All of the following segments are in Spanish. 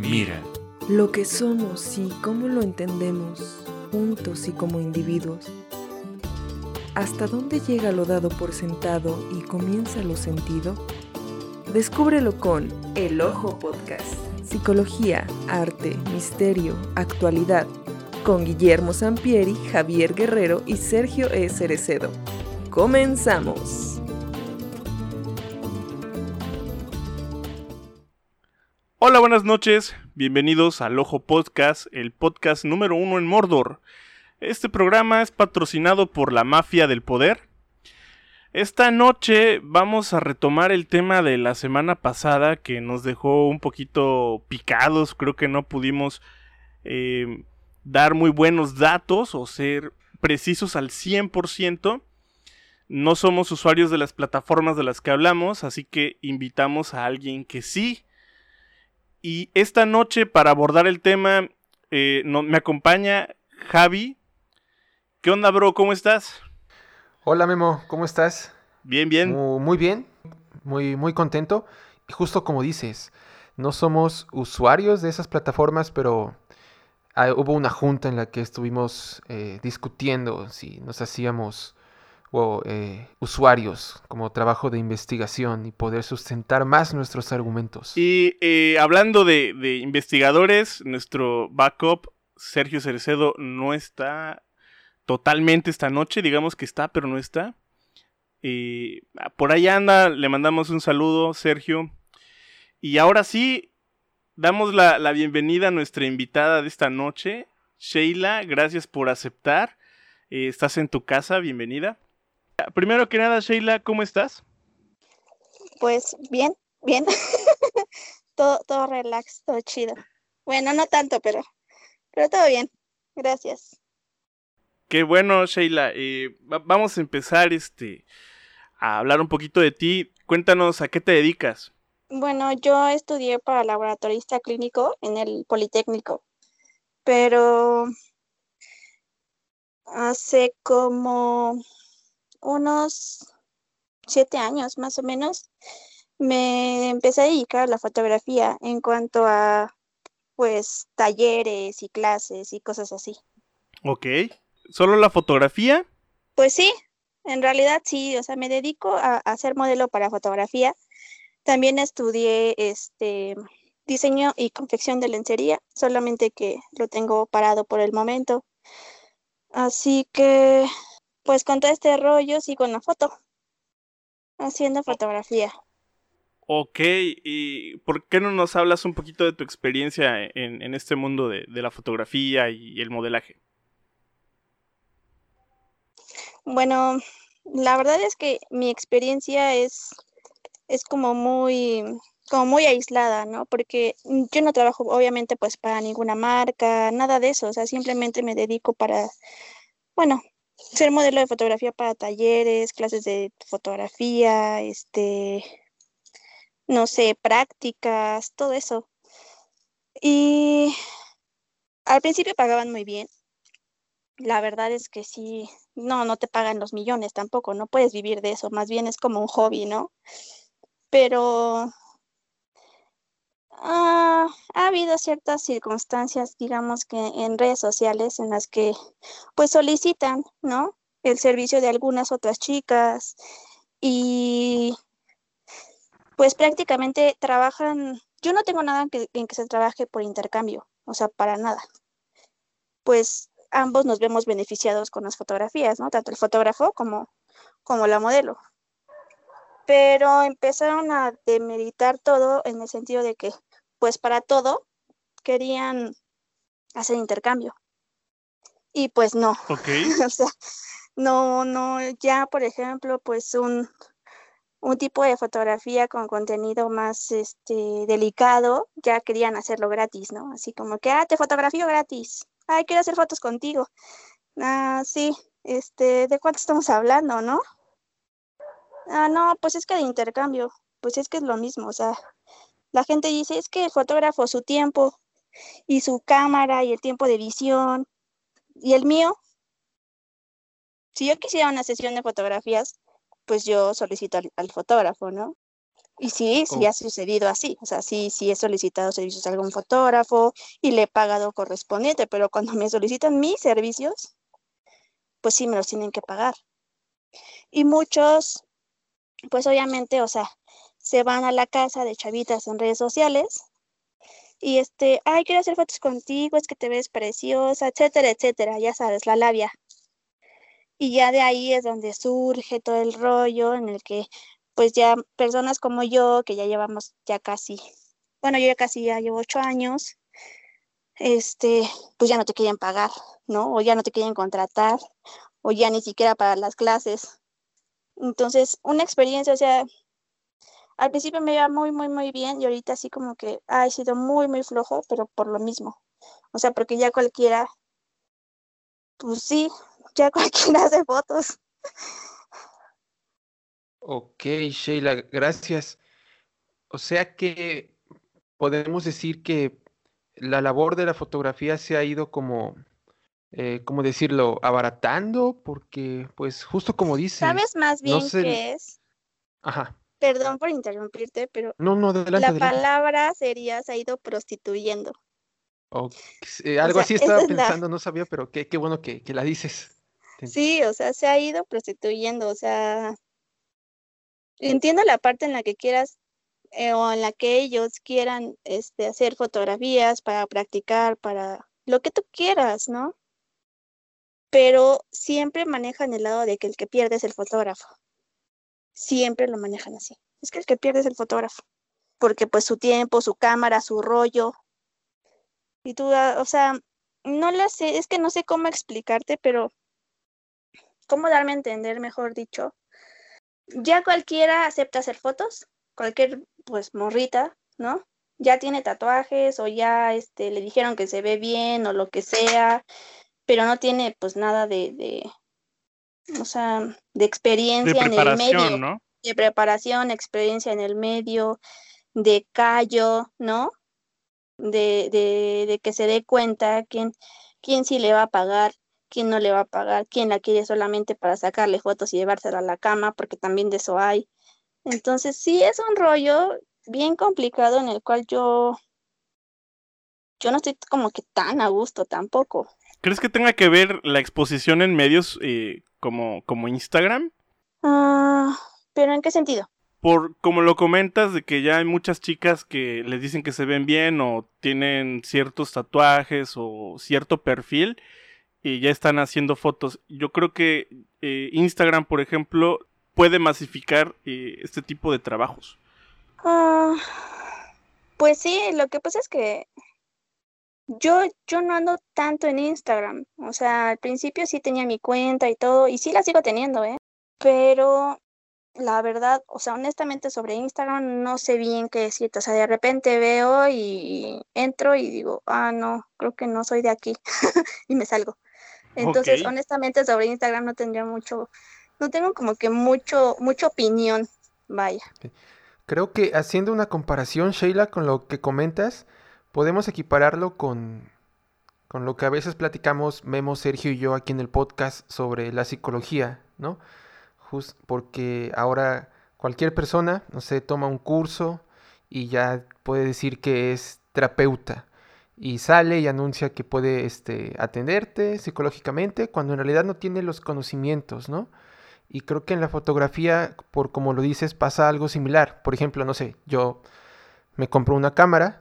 Mira. Lo que somos y cómo lo entendemos, juntos y como individuos. ¿Hasta dónde llega lo dado por sentado y comienza lo sentido? Descúbrelo con El Ojo Podcast. Psicología, arte, misterio, actualidad. Con Guillermo Sampieri, Javier Guerrero y Sergio E. Cerecedo. Comenzamos. Hola, buenas noches. Bienvenidos al Ojo Podcast, el podcast número uno en Mordor. Este programa es patrocinado por la Mafia del Poder. Esta noche vamos a retomar el tema de la semana pasada que nos dejó un poquito picados. Creo que no pudimos eh, dar muy buenos datos o ser precisos al 100%. No somos usuarios de las plataformas de las que hablamos, así que invitamos a alguien que sí y esta noche, para abordar el tema, eh, me acompaña Javi. ¿Qué onda, bro? ¿Cómo estás? Hola, Memo. ¿Cómo estás? Bien, bien. Muy, bien. Muy, muy contento. Y justo como dices, no somos usuarios de esas plataformas, pero ah, hubo una junta en la que estuvimos eh, discutiendo si nos hacíamos o eh, usuarios como trabajo de investigación y poder sustentar más nuestros argumentos. Y eh, hablando de, investigadores, nuestro backup, Sergio Cerecedo, no está totalmente esta noche, digamos que está, pero no está. Eh, por ahí anda, le mandamos un saludo, Sergio. Y ahora sí, damos la, la bienvenida a nuestra invitada de esta noche, Sheila, gracias por aceptar. estás en tu casa, bienvenida. Primero que nada, Sheila, ¿cómo estás? Pues bien, bien. todo, todo relax, todo chido. Bueno, no tanto, pero, pero todo bien. Gracias. Qué bueno, Sheila. Eh, vamos a empezar este, a hablar un poquito de ti. Cuéntanos a qué te dedicas. Bueno, yo estudié para laboratorista clínico en el Politécnico, pero hace como unos siete años más o menos, me empecé a dedicar a la fotografía en cuanto a pues talleres y clases y cosas así. Ok. ¿Solo la fotografía? Pues sí, en realidad sí, o sea, me dedico a, a ser modelo para fotografía. También estudié este diseño y confección de lencería, solamente que lo tengo parado por el momento. Así que pues con todo este rollo sí con la foto, haciendo fotografía. Ok, ¿y por qué no nos hablas un poquito de tu experiencia en, este mundo de, la fotografía y el modelaje? Bueno, la verdad es que mi experiencia es, es como muy como muy aislada, ¿no? Porque yo no trabajo obviamente pues para ninguna marca, nada de eso, o sea, simplemente me dedico para, bueno, ser modelo de fotografía para talleres, clases de fotografía, este, no sé, prácticas, todo eso. Y al principio pagaban muy bien. La verdad es que sí, no, no te pagan los millones tampoco, no puedes vivir de eso, más bien es como un hobby, ¿no? Pero Ah, ha habido ciertas circunstancias, digamos que en redes sociales en las que pues solicitan, ¿no? El servicio de algunas otras chicas y pues prácticamente trabajan, yo no tengo nada en que, en que se trabaje por intercambio, o sea, para nada. Pues ambos nos vemos beneficiados con las fotografías, ¿no? Tanto el fotógrafo como, como la modelo. Pero empezaron a demeritar todo en el sentido de que pues para todo querían hacer intercambio. Y pues no. Ok. o sea, no, no, ya por ejemplo, pues un, un tipo de fotografía con contenido más este delicado, ya querían hacerlo gratis, ¿no? Así como que, ah, te fotografío gratis. Ay, quiero hacer fotos contigo. Ah, sí, este, ¿de cuánto estamos hablando, no? Ah, no, pues es que de intercambio, pues es que es lo mismo, o sea, la gente dice, es que el fotógrafo, su tiempo y su cámara y el tiempo de visión y el mío, si yo quisiera una sesión de fotografías, pues yo solicito al, fotógrafo, ¿no? Y sí, sí Oh. ha sucedido así. O sea, sí, sí he solicitado servicios a algún fotógrafo y le he pagado correspondiente, pero cuando me solicitan mis servicios, pues sí me los tienen que pagar. Y muchos, pues obviamente, o sea, se van a la casa de chavitas en redes sociales y este, ay, quiero hacer fotos contigo, es que te ves preciosa, etcétera, etcétera, ya sabes, la labia. Y ya de ahí es donde surge todo el rollo en el que pues ya personas como yo, que ya llevamos ya casi, bueno, yo ya casi ya llevo ocho años, este, pues ya no te quieren pagar, ¿no? O ya no te quieren contratar, o ya ni siquiera para las clases. Entonces, una experiencia, o sea, al principio me iba muy, muy, muy bien y ahorita así como que ha sido muy, muy flojo, pero por lo mismo. O sea, porque ya cualquiera, pues sí, ya cualquiera hace fotos. Ok, Sheila, gracias. O sea que podemos decir que la labor de la fotografía se ha ido como, eh, ¿cómo decirlo?, abaratando, porque, pues, justo como dices, ¿Sabes más no bien qué es? ajá, Perdón por interrumpirte, pero no, no, adelante, la adelante. palabra sería se ha ido prostituyendo. Eh, O algo sea, así estaba la, pensando, no sabía, pero qué, qué bueno que, que la dices. Sí, o sea, se ha ido prostituyendo, o sea, entiendo la parte en la que quieras eh, o en la que ellos quieran este, hacer fotografías para practicar, para lo que tú quieras, ¿no? Pero siempre manejan el lado de que el que pierde es el fotógrafo. Siempre lo manejan así. Es que el que pierde es el fotógrafo, porque pues su tiempo, su cámara, su rollo, y tú, ah, o sea, no la sé, es que no sé cómo explicarte, pero cómo darme a entender, mejor dicho. Ya cualquiera acepta hacer fotos, cualquier pues morrita, ¿no? Ya tiene tatuajes o ya este, le dijeron que se ve bien o lo que sea, pero no tiene pues nada de, de o sea, de De experiencia en el medio, ¿no? de preparación, experiencia en el medio, de callo, ¿no? De, de, de que se dé cuenta quién, quién sí le va a pagar, quién no le va a pagar, quién la quiere solamente para sacarle fotos y llevársela a la cama, porque también de eso hay. Entonces, sí es un rollo bien complicado en el cual yo, yo no estoy como que tan a gusto tampoco. ¿Crees que tenga que ver la exposición en medios eh, como, como Instagram? Ah, pero ¿en qué sentido? Por como lo comentas, de que ya hay muchas chicas que les dicen que se ven bien o tienen ciertos tatuajes o cierto perfil y ya están haciendo fotos. Yo creo que eh, Instagram, por ejemplo, puede masificar eh, este tipo de trabajos. Ah, pues sí, lo que pasa es que yo, yo no ando tanto en Instagram. O sea, al principio sí tenía mi cuenta y todo, y sí la sigo teniendo, ¿eh? Pero la verdad, o sea, honestamente sobre Instagram no sé bien qué decirte. O sea, de repente veo y entro y digo, ah, no, creo que no soy de aquí. y me salgo. Entonces, honestamente sobre Instagram no tendría mucho, no tengo como que mucho, mucha opinión, vaya. Creo que haciendo una comparación, Sheila, con lo que comentas, podemos equipararlo con, con lo que a veces platicamos Memo, Sergio y yo aquí en el podcast sobre la psicología, ¿no? Just porque ahora cualquier persona, no sé, toma un curso y ya puede decir que es terapeuta y sale y anuncia que puede este, atenderte psicológicamente cuando en realidad no tiene los conocimientos, ¿no? Y creo que en la fotografía, por como lo dices, pasa algo similar. Por ejemplo, no sé, yo me compro una cámara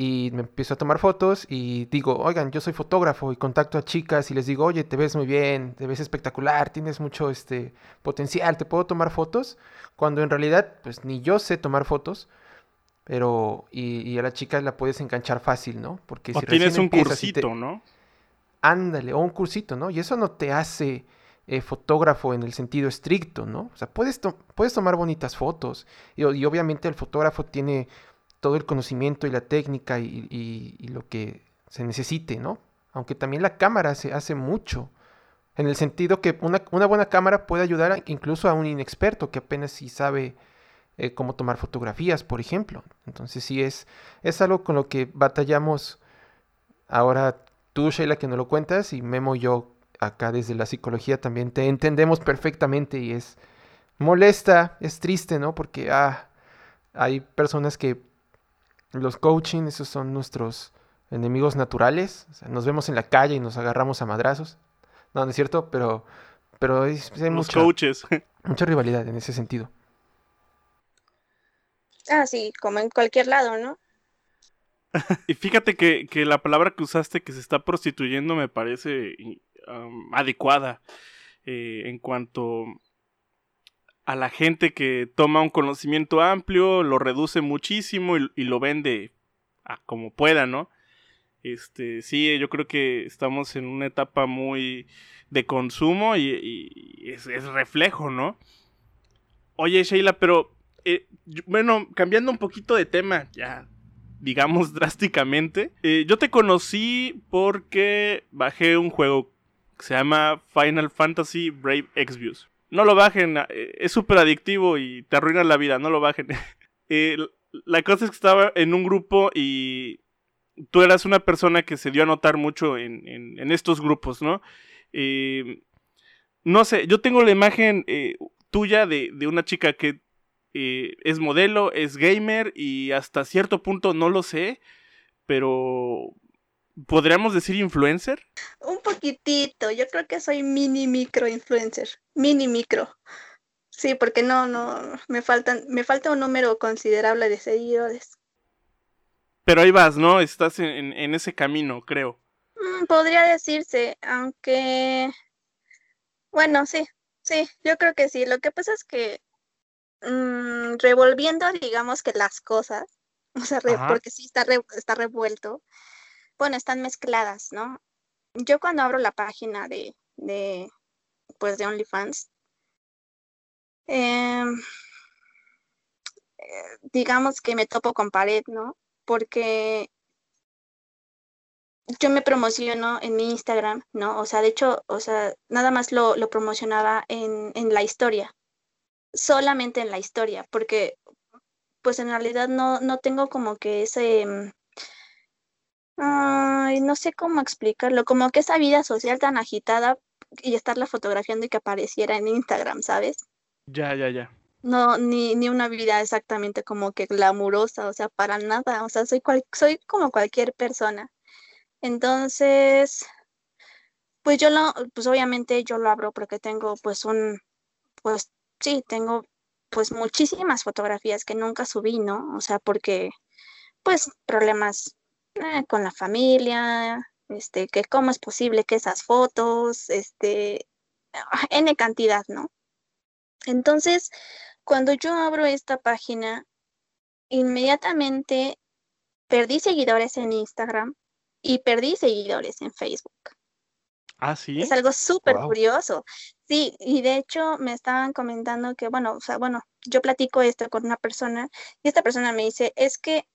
y me empiezo a tomar fotos y digo, oigan, yo soy fotógrafo y contacto a chicas y les digo, oye, te ves muy bien, te ves espectacular, tienes mucho este potencial, te puedo tomar fotos, cuando en realidad pues ni yo sé tomar fotos, pero y, y a la chica la puedes enganchar fácil, ¿no? Porque O si tienes recién un te- cursito, ¿no? Ándale, o un cursito, ¿no? Y eso no te hace eh, fotógrafo en el sentido estricto, ¿no? O sea, puedes, to- puedes tomar bonitas fotos. Y, o- y obviamente el fotógrafo tiene todo el conocimiento y la técnica y, lo que se necesite, ¿no? Aunque también la cámara se hace mucho. En el sentido que una, buena cámara puede ayudar incluso a un inexperto que apenas sí sabe eh, cómo tomar fotografías, por ejemplo. Entonces sí es, es algo con lo que batallamos ahora tú, Sheila, que nos lo cuentas, y Memo y yo acá desde la psicología también te entendemos perfectamente y es molesta, es triste, ¿no? Porque, ah, hay personas que los coaching, esos son nuestros enemigos naturales. nos vemos en la calle y nos agarramos a madrazos. No, no es cierto, pero, pero hay, mucha, coaches. mucha rivalidad en ese sentido. Ah, sí, como en cualquier lado, ¿no? y fíjate que, que, la palabra que usaste, que se está prostituyendo, me parece adecuada eh, en cuanto a la gente que toma un conocimiento amplio, lo reduce muchísimo y, lo vende a como pueda, ¿no? Este, sí, yo creo que estamos en una etapa muy de consumo y, es, reflejo, ¿no? Oye, Sheila, pero eh, bueno, cambiando un poquito de tema, ya digamos drásticamente, eh, yo te conocí porque bajé un juego que se llama Final Fantasy Brave Exvius. No lo bajen, eh, es súper adictivo y te arruina la vida, no lo bajen. la cosa es que estaba en un grupo y tú eras una persona que se dio a notar mucho en, en, estos grupos, ¿no? no sé, yo tengo la imagen tuya de, de, una chica que eh, es modelo, es gamer y hasta cierto punto no lo sé, pero ¿podríamos decir influencer? Un poquitito, yo creo que soy mini micro influencer, mini micro. Sí, porque no, no, me faltan, me falta un número considerable de seguidores. Pero ahí vas, ¿no? Estás en, en ese camino, creo. Mm, podría decirse, aunque, bueno, sí, sí, yo creo que sí. Lo que pasa es que Mm, revolviendo, digamos que las cosas, o sea, porque sí está, está revuelto, bueno, están mezcladas, ¿no? Yo cuando abro la página de, de pues, de OnlyFans, em, eh, digamos que me topo con pared, ¿no? Porque yo me promociono en mi Instagram, ¿no? O sea, de hecho, o sea, nada más lo, lo promocionaba en, en la historia, solamente en la historia, porque pues en realidad no, no tengo como que ese, mm, ay, no sé cómo explicarlo, como que esa vida social tan agitada y estarla fotografiando y que apareciera en Instagram, ¿sabes? Ya, ya, ya. No, ni, ni una vida exactamente como que glamurosa, o sea, para nada, o sea, soy, soy como cualquier persona. Entonces, pues yo lo, pues obviamente yo lo abro porque tengo pues un, pues sí, tengo pues muchísimas fotografías que nunca subí, ¿no? O sea, porque pues problemas eh, con la familia, este, que cómo es posible que esas fotos, este, n cantidad, ¿no? Entonces, cuando yo abro esta página, inmediatamente perdí seguidores en Instagram y perdí seguidores en Facebook. Ah, sí. Es algo súper curioso. Sí, y de hecho me estaban comentando que, bueno, o sea, bueno, yo platico esto con una persona y esta persona me dice, es que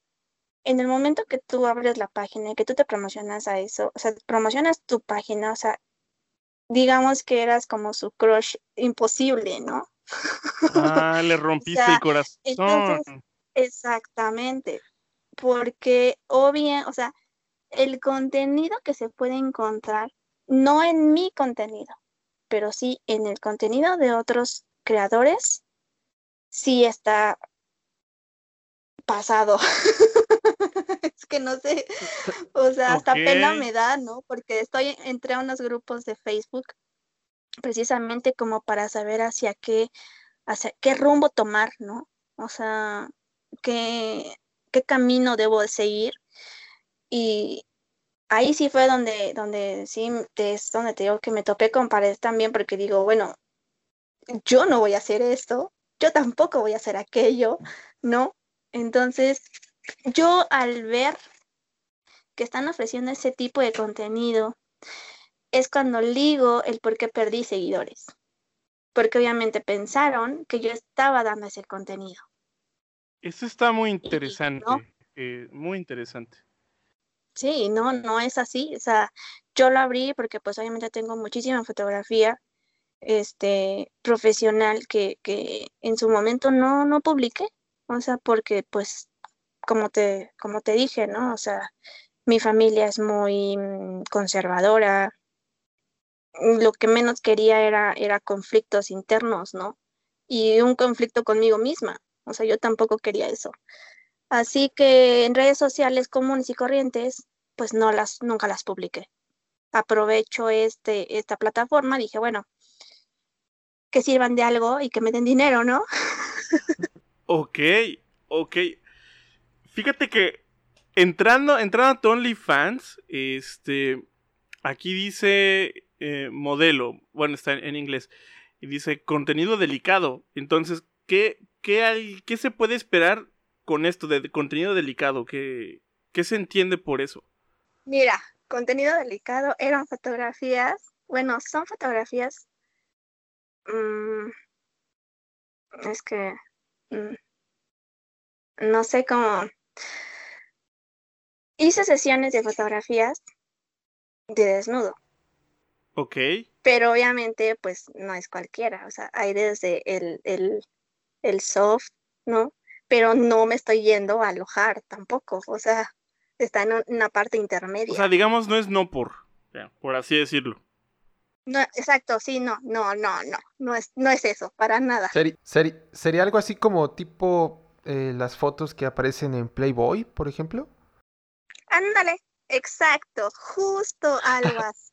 en el momento que tú abres la página y que tú te promocionas a eso, o sea, promocionas tu página, o sea, digamos que eras como su crush imposible, ¿no? Ah, le rompiste el corazón. Entonces, exactamente, porque obvio, o sea, el contenido que se puede encontrar no en mi contenido, pero sí en el contenido de otros creadores, sí está pasado. es que no sé, o sea, hasta pena me da, ¿no? Porque estoy entre unos grupos de Facebook precisamente como para saber hacia qué, hacia qué rumbo tomar, ¿no? O sea, qué, qué camino debo de seguir. Y, ahí sí fue donde, donde sí, es donde te digo que me topé con pared también, porque digo, bueno, yo no voy a hacer esto, yo tampoco voy a hacer aquello, ¿no? Entonces, yo al ver que están ofreciendo ese tipo de contenido, es cuando ligo el por qué perdí seguidores. Porque obviamente pensaron que yo estaba dando ese contenido. Eso está muy interesante, eh, muy interesante. Sí, no, no es así. O sea, yo lo abrí porque pues obviamente tengo muchísima fotografía este, profesional que, que en su momento no, no publiqué. O sea, porque pues como te, como te dije, ¿no? O sea, mi familia es muy mm, conservadora. Lo que menos quería era, era conflictos internos, ¿no? Y un conflicto conmigo misma. O sea, yo tampoco quería eso. Así que en redes sociales comunes y corrientes, pues no las, nunca las publiqué. Aprovecho este, esta plataforma, dije, bueno, que sirvan de algo y que me den dinero, ¿no? ok, ok. Fíjate que entrando, entrando a OnlyFans, este, aquí dice eh, modelo, bueno, está en, inglés, y dice contenido delicado. Entonces, ¿qué, qué, hay, qué se puede esperar con esto de contenido delicado? ¿Qué, ¿Qué se entiende por eso? Mira, contenido delicado eran fotografías, bueno, son fotografías Mm, es que mm, no sé cómo. Hice sesiones de fotografías de desnudo. Ok. Pero obviamente, pues no es cualquiera. O sea, hay desde el, el, el soft, ¿no? Pero no me estoy yendo a alojar tampoco. O sea, está en una parte intermedia. O sea, digamos, no es no por, por así decirlo. No, exacto, sí, no, no, no, no, no es, no es eso, para nada. ¿Sería algo así como tipo eh, las fotos que aparecen en Playboy, por ejemplo? Ándale, exacto, justo algo así.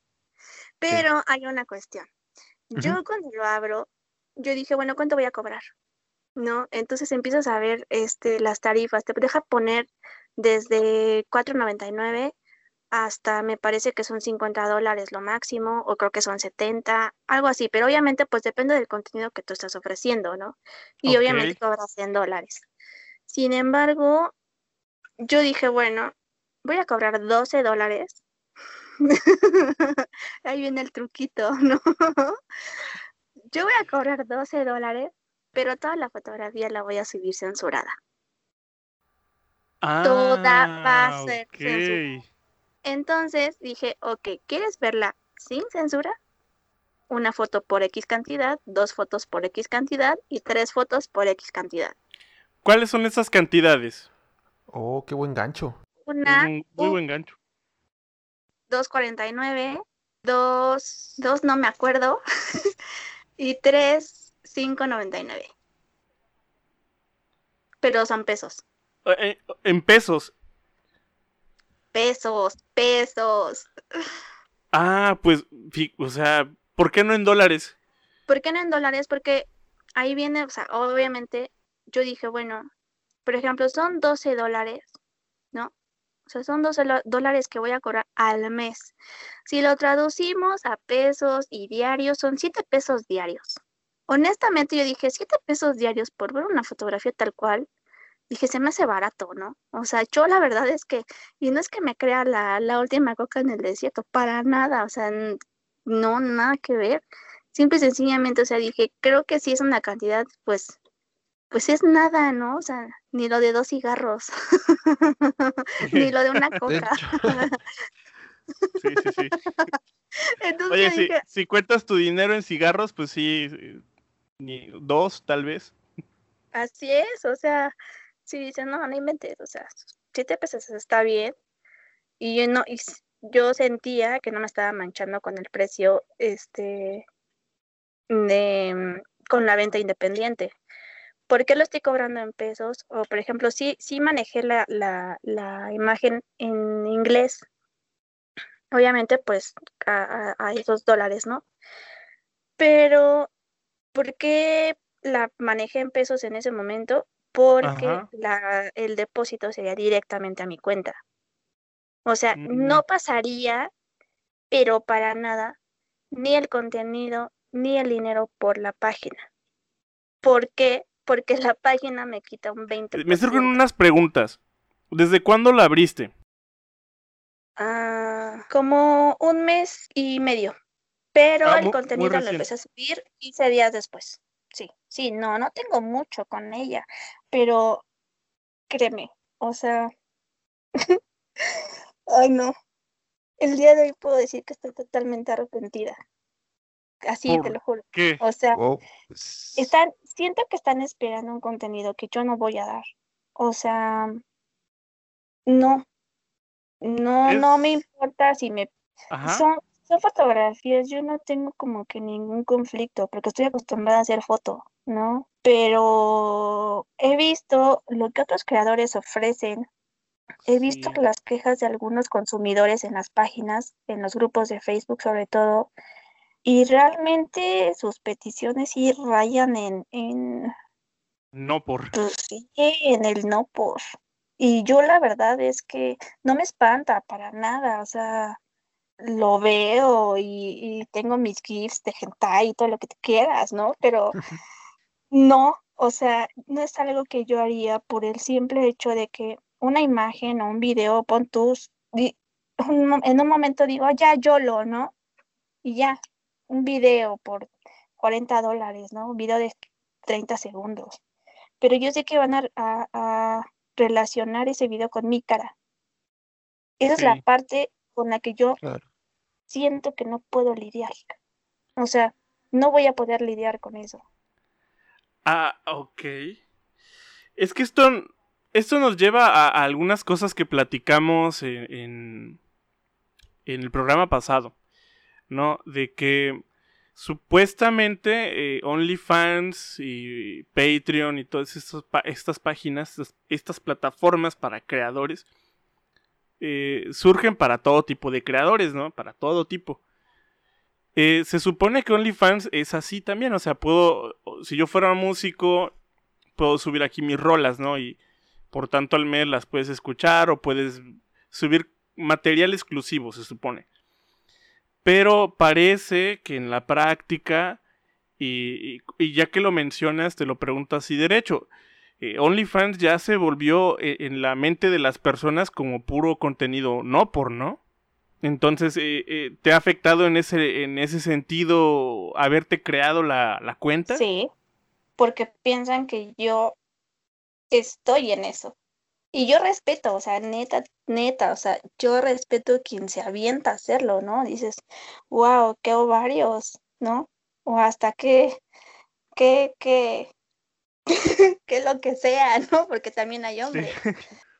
Pero hay una cuestión. Yo cuando lo abro, yo dije, bueno, ¿cuánto voy a cobrar? ¿No? Entonces empiezas a ver este, las tarifas, te deja poner desde 4.99 hasta me parece que son 50 dólares lo máximo, o creo que son 70, algo así, pero obviamente pues depende del contenido que tú estás ofreciendo, ¿no? Y obviamente cobras 100 dólares. Sin embargo, yo dije, bueno, voy a cobrar 12 dólares. Ahí viene el truquito, ¿no? yo voy a cobrar 12 dólares, pero toda la fotografía la voy a subir censurada. toda va a ah, ser censurada. Entonces dije, ok, ¿quieres verla sin censura? Una foto por X cantidad, dos fotos por X cantidad y tres fotos por X cantidad. ¿Cuáles son esas cantidades? Oh, qué buen gancho. Una. muy buen gancho. 2.49, dos, dos no me acuerdo, y tres 5.99. Pero son pesos. Eh, eh, en pesos pesos, pesos. Ah, pues, o sea, ¿por qué no en dólares? ¿Por qué no en dólares? Porque ahí viene, o sea, obviamente yo dije, bueno, por ejemplo, son 12 dólares, ¿no? O sea, son 12 dólares que voy a cobrar al mes. Si lo traducimos a pesos y diarios, son 7 pesos diarios. Honestamente, yo dije, 7 pesos diarios por ver una fotografía tal cual, dije, se me hace barato, ¿no? O sea, yo la verdad es que, y no es que me crea la, la última coca en el desierto, para nada, o sea, no, nada que ver. Simple y sencillamente, o sea, dije, creo que sí es una cantidad, pues, pues es nada, ¿no? O sea, ni lo de dos cigarros, ni lo de una coca. sí, sí, sí. Oye, si, si cuentas tu dinero en cigarros, pues sí, ni dos tal vez. Así es, o sea, sí dicen, no, no inventes, o sea, siete pesos está bien. Y yo no, y yo sentía que no me estaba manchando con el precio, este, de, con la venta independiente. ¿Por qué lo estoy cobrando en pesos? O, por ejemplo, sí, sí manejé la, la, la imagen en inglés, obviamente, pues, a, a esos dólares, ¿no? Pero, ¿por qué la manejé en pesos en ese momento? Porque la, el depósito sería directamente a mi cuenta. O sea, no mm. pasaría, pero para nada, ni el contenido ni el dinero por la página. ¿Por qué? Porque la página me quita un 20%. Me surgen unas preguntas. ¿Desde cuándo la abriste? Ah, como un mes y medio. Pero ah, el contenido lo empecé a subir 15 días después sí, no, no tengo mucho con ella, pero créeme, o sea, ay no, el día de hoy puedo decir que estoy totalmente arrepentida. Así te lo juro. ¿Qué? O sea, están, siento que están esperando un contenido que yo no voy a dar. O sea, no, no, no me importa si me son son fotografías, yo no tengo como que ningún conflicto, porque estoy acostumbrada a hacer foto, ¿no? pero he visto lo que otros creadores ofrecen. He visto Sí. las quejas de algunos consumidores en las páginas, en los grupos de Facebook sobre todo, y realmente sus peticiones sí rayan en, en, No por. pues sí, en el no por. Y yo la verdad es que no me espanta para nada, o sea, lo veo y, y tengo mis gifs de hentai y todo lo que tú quieras, ¿no? Pero no, o sea, no es algo que yo haría por el simple hecho de que una imagen o un video, pon tus, en un momento digo, "Ah, ya yo lo, ¿no? Y ya, un video por 40 dólares, ¿no? Un video de 30 segundos. Pero yo sé que van a, a- a relacionar ese video con mi cara. Esa es la parte con la que yo Claro. siento que no puedo lidiar. O sea, no voy a poder lidiar con eso. Ah, ok. Es que esto, esto nos lleva a, algunas cosas que platicamos en, en, el programa pasado, ¿no? De que supuestamente eh, OnlyFans y Patreon y todas estas, estas páginas, estas, estas plataformas para creadores, eh, surgen para todo tipo de creadores, ¿no? Para todo tipo. Eh, se supone que OnlyFans es así también, o sea, puedo, si yo fuera músico, puedo subir aquí mis rolas, ¿no? Y por tanto al mes las puedes escuchar o puedes subir material exclusivo, se supone. Pero parece que en la práctica, y, ya que lo mencionas, te lo pregunto así derecho. eh, OnlyFans ya se volvió eh, en la mente de las personas como puro contenido no por, ¿no? Entonces, eh, eh, ¿te ha afectado en ese, en ese sentido haberte creado la, la cuenta? Sí, porque piensan que yo estoy en eso. Y yo respeto, o sea, neta, neta, o sea, yo respeto a quien se avienta a hacerlo, ¿no? Dices, wow, qué ovarios, ¿no? O hasta que, que, que, que lo que sea, ¿no? Porque también hay hombres.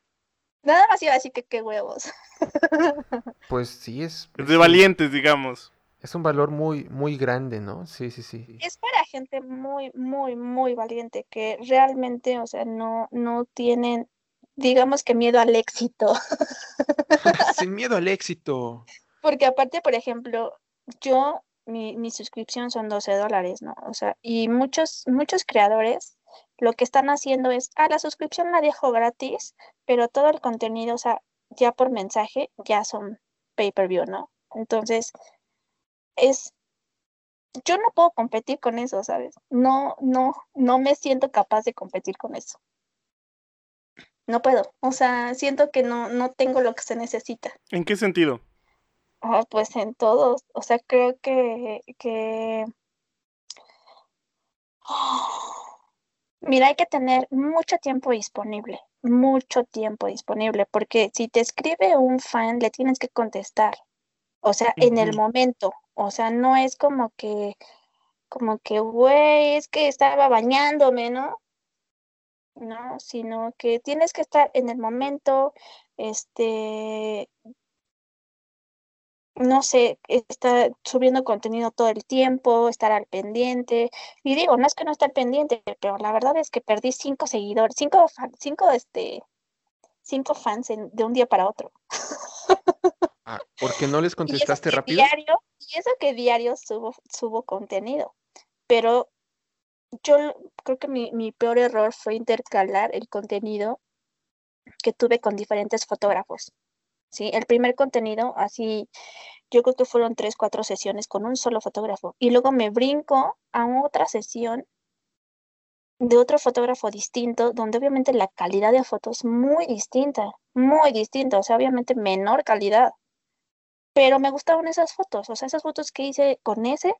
Nada más iba a decir que qué huevos. Pues sí, es, Es de valientes, digamos. es un valor muy, muy grande, ¿no? Sí, sí, sí. Es para gente muy, muy, muy valiente que realmente, o sea, no, no tienen, digamos que miedo al éxito. Sin miedo al éxito. Porque aparte, por ejemplo, yo, mi, mi suscripción son 12 dólares, ¿no? O sea, y muchos, muchos creadores lo que están haciendo es, ah, la suscripción la dejo gratis, pero todo el contenido, o sea, ya por mensaje, ya son pay-per-view, ¿no? Entonces, es, yo no puedo competir con eso, ¿sabes? No, no, no me siento capaz de competir con eso. No puedo, o sea, siento que no, no tengo lo que se necesita. ¿En qué sentido? Ah, pues en todos, o sea, creo que, que... Mira, hay que tener mucho tiempo disponible, mucho tiempo disponible, porque si te escribe un fan, le tienes que contestar, o sea, en el momento, o sea, no es como que, como que, güey, es que estaba bañándome, ¿no? No, sino que tienes que estar en el momento, este, no sé, estar subiendo contenido todo el tiempo, estar al pendiente. Y digo, no es que no esté al pendiente, pero la verdad es que perdí cinco seguidores, cinco, fan- cinco, este, cinco fans en- de un día para otro. Ah, ¿Por qué no les contestaste rápido? diario, y eso que diario subo, subo contenido. Pero yo creo que mi, mi peor error fue intercalar el contenido que tuve con diferentes fotógrafos. ¿Sí? El primer contenido, así, yo creo que fueron tres, cuatro sesiones con un solo fotógrafo. Y luego me brinco a otra sesión de otro fotógrafo distinto, donde obviamente la calidad de fotos es muy distinta, muy distinta, o sea, obviamente menor calidad. Pero me gustaron esas fotos, o sea, esas fotos que hice con ese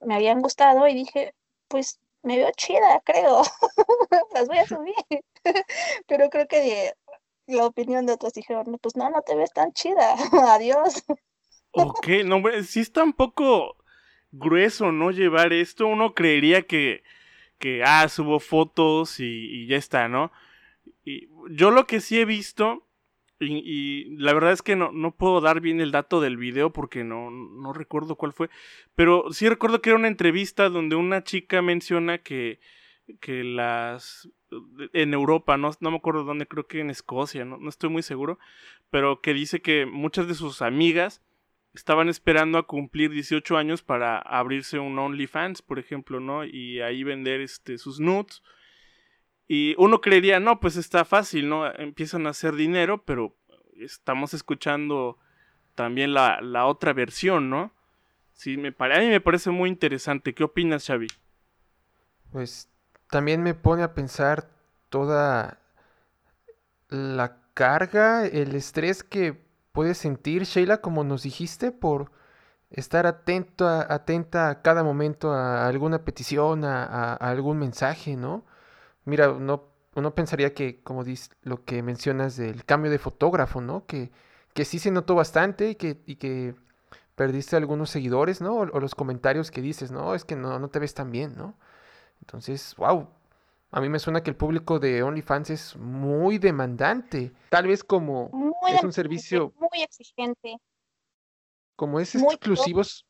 me habían gustado y dije, pues me veo chida, creo, las voy a subir. Pero creo que la opinión de otros dijeron, "No, pues no, no te ves tan chida, adiós. Ok, no, sí está un poco grueso, ¿no? Llevar esto. Uno creería que, que ah, subo fotos y, y ya está, ¿no? Y yo lo que sí he visto, y, y la verdad es que no, no puedo dar bien el dato del video porque no, no recuerdo cuál fue, pero sí recuerdo que era una entrevista donde una chica menciona que, que las en Europa, no, no me acuerdo dónde, creo que en Escocia, no, no estoy muy seguro, pero que dice que muchas de sus amigas estaban esperando a cumplir 18 años para abrirse un OnlyFans, por ejemplo, ¿no? Y ahí vender este, sus nudes. Y uno creería, no, pues está fácil, ¿no? Empiezan a hacer dinero, pero estamos escuchando también la, la otra versión, ¿no? Sí, me a mí me parece muy interesante. ¿Qué opinas, Xavi? Pues también me pone a pensar toda la carga, el estrés que puedes sentir, Sheila, como nos dijiste, por estar atento atenta a cada momento a alguna petición, a, algún mensaje, ¿no? Mira, uno, uno pensaría que, como dices, lo que mencionas del cambio de fotógrafo, ¿no? Que, que sí se notó bastante y que, y que perdiste algunos seguidores, ¿no? O, los comentarios que dices, no, es que no, no te ves tan bien, ¿no? Entonces, wow, a mí me suena que el público de OnlyFans es muy demandante. Tal vez como es un servicio muy exigente. Como es exclusivos.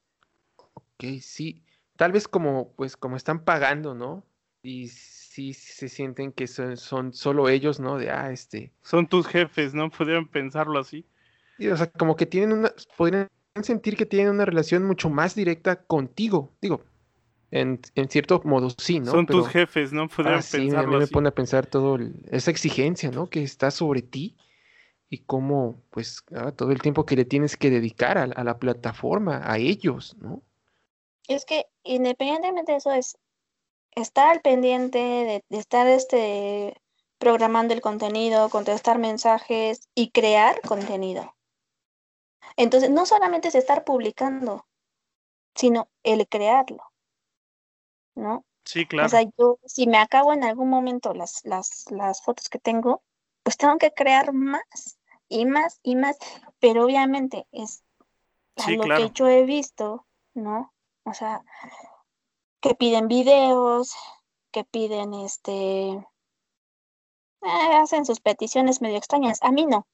Ok, sí. Tal vez como pues como están pagando, ¿no? Y sí se sienten que son, son solo ellos, ¿no? De ah, este. Son tus jefes, ¿no? Podrían pensarlo así. Y, o sea, como que tienen una. Podrían sentir que tienen una relación mucho más directa contigo. Digo, en, cierto modo sí, ¿no? Son tus jefes, ¿no? Podrían ah, a mí me pone a pensar todo esa exigencia, ¿no? Que está sobre ti y cómo, pues, ah, todo el tiempo que le tienes que dedicar a, la plataforma, a ellos, ¿no? Es que independientemente de eso es estar al pendiente de, de estar este programando el contenido, contestar mensajes y crear contenido. Entonces, no solamente es estar publicando, sino el crearlo. ¿No? Sí, claro. O sea, yo si me acabo en algún momento las, las, las fotos que tengo, pues tengo que crear más y más y más, pero obviamente es lo que yo he visto, ¿no? O sea, que piden videos, que piden este, eh, hacen sus peticiones medio extrañas. A mí no,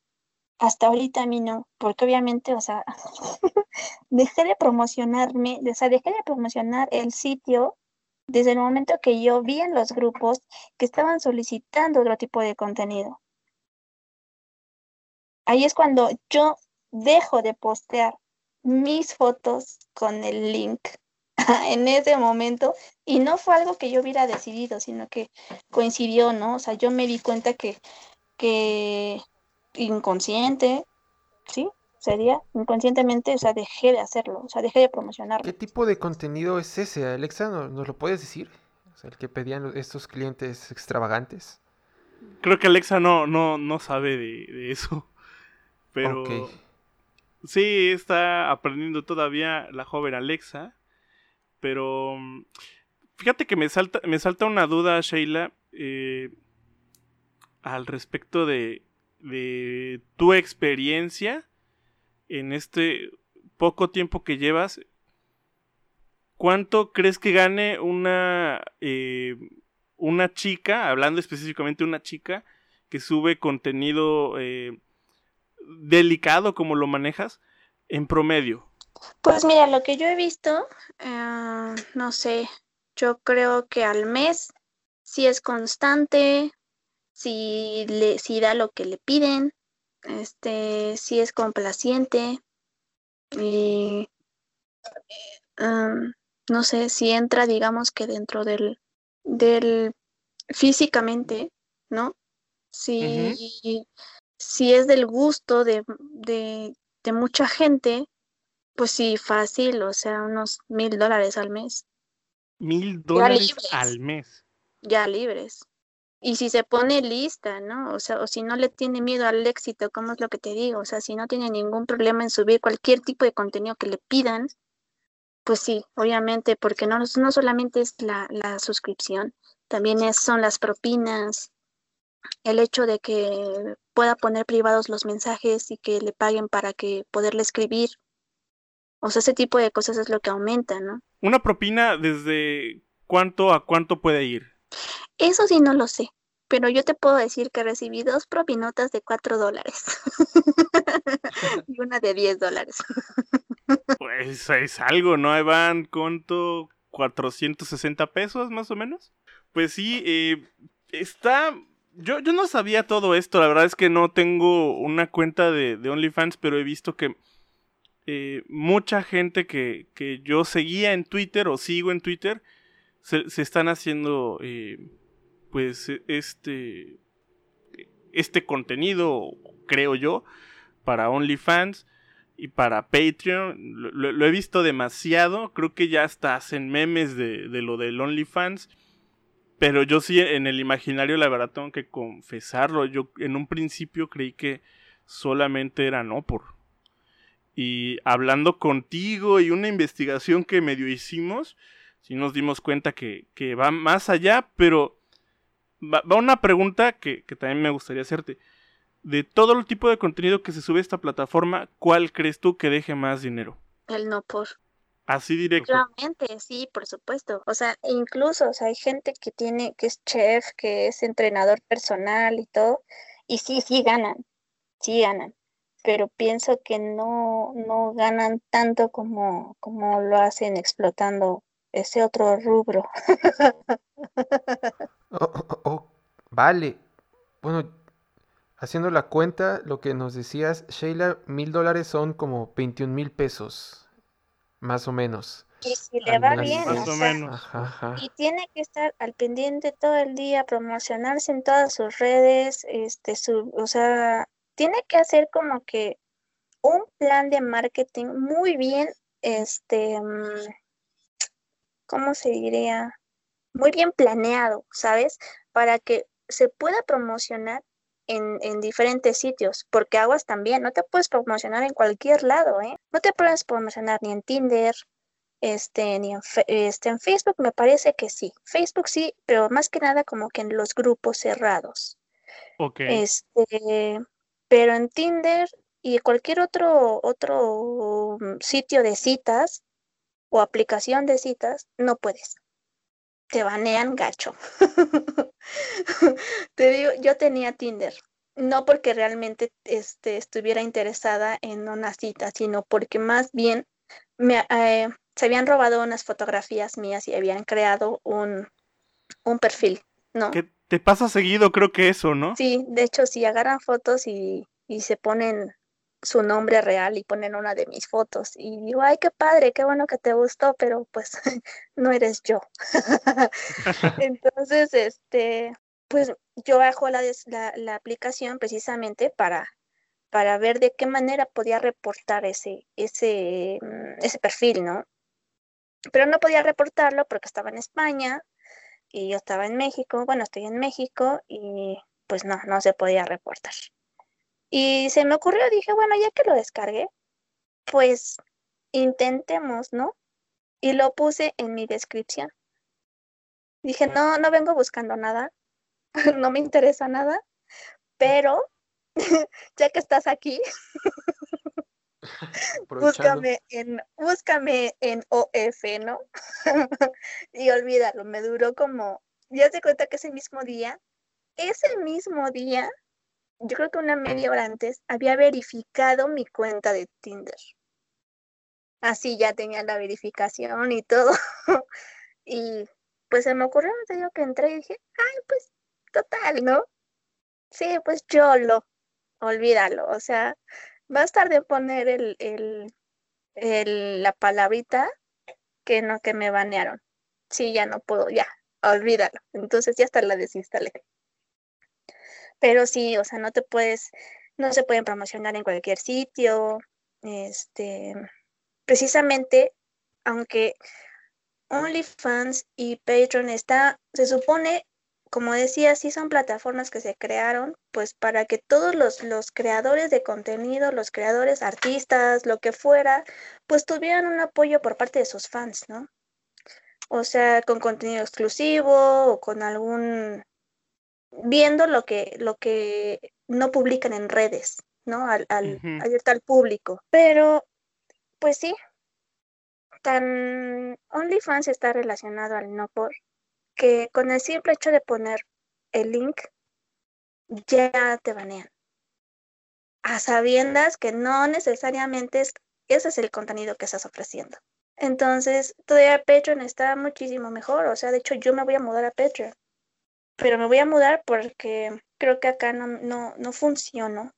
hasta ahorita a mí no, porque obviamente, o sea, dejé de promocionarme, o sea, dejé de promocionar el sitio desde el momento que yo vi en los grupos que estaban solicitando otro tipo de contenido. Ahí es cuando yo dejo de postear mis fotos con el link en ese momento y no fue algo que yo hubiera decidido, sino que coincidió, ¿no? O sea, yo me di cuenta que, que inconsciente, ¿sí? Sería inconscientemente, o sea, dejé de hacerlo, o sea, dejé de promocionarlo. ¿Qué tipo de contenido es ese, Alexa? ¿Nos, lo puedes decir? O sea, el que pedían estos clientes extravagantes. Creo que Alexa no, no, no sabe de, eso. Pero sí, está aprendiendo todavía la joven Alexa. Pero fíjate que me salta, me salta una duda, Sheila, eh, al respecto de, de tu experiencia en este poco tiempo que llevas, ¿cuánto crees que gane una, eh, una chica, hablando específicamente de una chica, que sube contenido eh, delicado como lo manejas, en promedio? Pues mira, lo que yo he visto, eh, no sé, yo creo que al mes, si es constante, si, le, si da lo que le piden, este, si es complaciente, y no sé, si entra, digamos que dentro del, del físicamente, ¿no? Si, si es del gusto de, de, de mucha gente, pues sí, fácil, o sea, unos mil dólares al mes. Mil dólares al mes. Ya libres. Y si se pone lista, ¿no? O sea, o si no le tiene miedo al éxito, como es lo que te digo, o sea, si no tiene ningún problema en subir cualquier tipo de contenido que le pidan, pues sí, obviamente, porque no, no solamente es la, la suscripción, también es, son las propinas, el hecho de que pueda poner privados los mensajes y que le paguen para que poderle escribir. O sea, ese tipo de cosas es lo que aumenta, ¿no? Una propina desde cuánto a cuánto puede ir. Eso sí no lo sé, pero yo te puedo decir que recibí dos propinotas de cuatro dólares y una de 10 dólares. pues es algo, ¿no, Evan? ¿Cuánto? ¿460 pesos más o menos? Pues sí, eh, está... Yo, yo no sabía todo esto, la verdad es que no tengo una cuenta de, de OnlyFans, pero he visto que eh, mucha gente que, que, yo seguía en Twitter o sigo en Twitter se, se están haciendo eh, pues este este contenido creo yo para OnlyFans y para Patreon lo, lo, he visto demasiado creo que ya hasta hacen memes de, de lo del OnlyFans pero yo sí en el imaginario la verdad tengo que confesarlo yo en un principio creí que solamente era no por y hablando contigo y una investigación que medio hicimos, sí nos dimos cuenta que, que va más allá, pero va, va una pregunta que, que, también me gustaría hacerte. De todo el tipo de contenido que se sube a esta plataforma, ¿cuál crees tú que deje más dinero? El no por. Así directo. Realmente, sí, por supuesto. O sea, incluso, o sea, hay gente que tiene, que es chef, que es entrenador personal y todo, y sí, sí ganan, sí ganan pero pienso que no, no ganan tanto como, como lo hacen explotando ese otro rubro. oh, oh, oh, vale. Bueno, haciendo la cuenta, lo que nos decías, Sheila, mil dólares son como 21 mil pesos, más o menos. Y si le va bien, más o, sea, menos. Ajá, ajá. y tiene que estar al pendiente todo el día, promocionarse en todas sus redes, este, su, o sea, tiene que hacer como que un plan de marketing muy bien, este, ¿cómo se diría? Muy bien planeado, ¿sabes? Para que se pueda promocionar en, en, diferentes sitios, porque aguas también, no te puedes promocionar en cualquier lado, ¿eh? No te puedes promocionar ni en Tinder, este, ni en, este, en Facebook, me parece que sí. Facebook sí, pero más que nada como que en los grupos cerrados. Ok. Este, pero en Tinder y cualquier otro, otro sitio de citas o aplicación de citas, no puedes. Te banean gacho. Te digo, yo tenía Tinder, no porque realmente este, estuviera interesada en una cita, sino porque más bien me, eh, se habían robado unas fotografías mías y habían creado un, un perfil, ¿no? ¿Qué te pasa seguido, creo que eso, ¿no? Sí, de hecho, si agarran fotos y, y se ponen su nombre real y ponen una de mis fotos. Y digo, ay, qué padre, qué bueno que te gustó, pero pues no eres yo. Entonces, este, pues yo bajo la, la, la, aplicación precisamente para, para ver de qué manera podía reportar ese, ese, mm, ese perfil, ¿no? Pero no podía reportarlo porque estaba en España y yo estaba en México, bueno, estoy en México y pues no, no se podía reportar. Y se me ocurrió, dije, bueno, ya que lo descargué, pues intentemos, ¿no? Y lo puse en mi descripción. Dije, no, no vengo buscando nada, no me interesa nada, pero ya que estás aquí, búscame en, búscame en OF, ¿no? y olvídalo, me duró como, ya se cuenta que ese mismo día, ese mismo día, yo creo que una media hora antes, había verificado mi cuenta de Tinder. Así ya tenía la verificación y todo. y pues se me ocurrió, te digo que entré y dije, ay, pues total, ¿no? Sí, pues yo lo, olvídalo. O sea, estar de poner el, el, el, la palabrita que no, que me banearon. Sí, ya no puedo, ya, olvídalo. Entonces ya hasta la desinstalé. Pero sí, o sea, no te puedes, no se pueden promocionar en cualquier sitio. Este, precisamente, aunque OnlyFans y Patreon está, se supone, como decía, sí son plataformas que se crearon, pues para que todos los, los creadores de contenido, los creadores, artistas, lo que fuera, pues tuvieran un apoyo por parte de sus fans, ¿no? O sea, con contenido exclusivo o con algún viendo lo que, lo que no publican en redes, ¿no? Al, al, uh -huh. abierto al público. Pero, pues sí, tan OnlyFans está relacionado al no por que con el simple hecho de poner el link ya te banean. A sabiendas que no necesariamente es, ese es el contenido que estás ofreciendo. Entonces, todavía Patreon está muchísimo mejor. O sea, de hecho, yo me voy a mudar a Patreon pero me voy a mudar porque creo que acá no, no, no funcionó.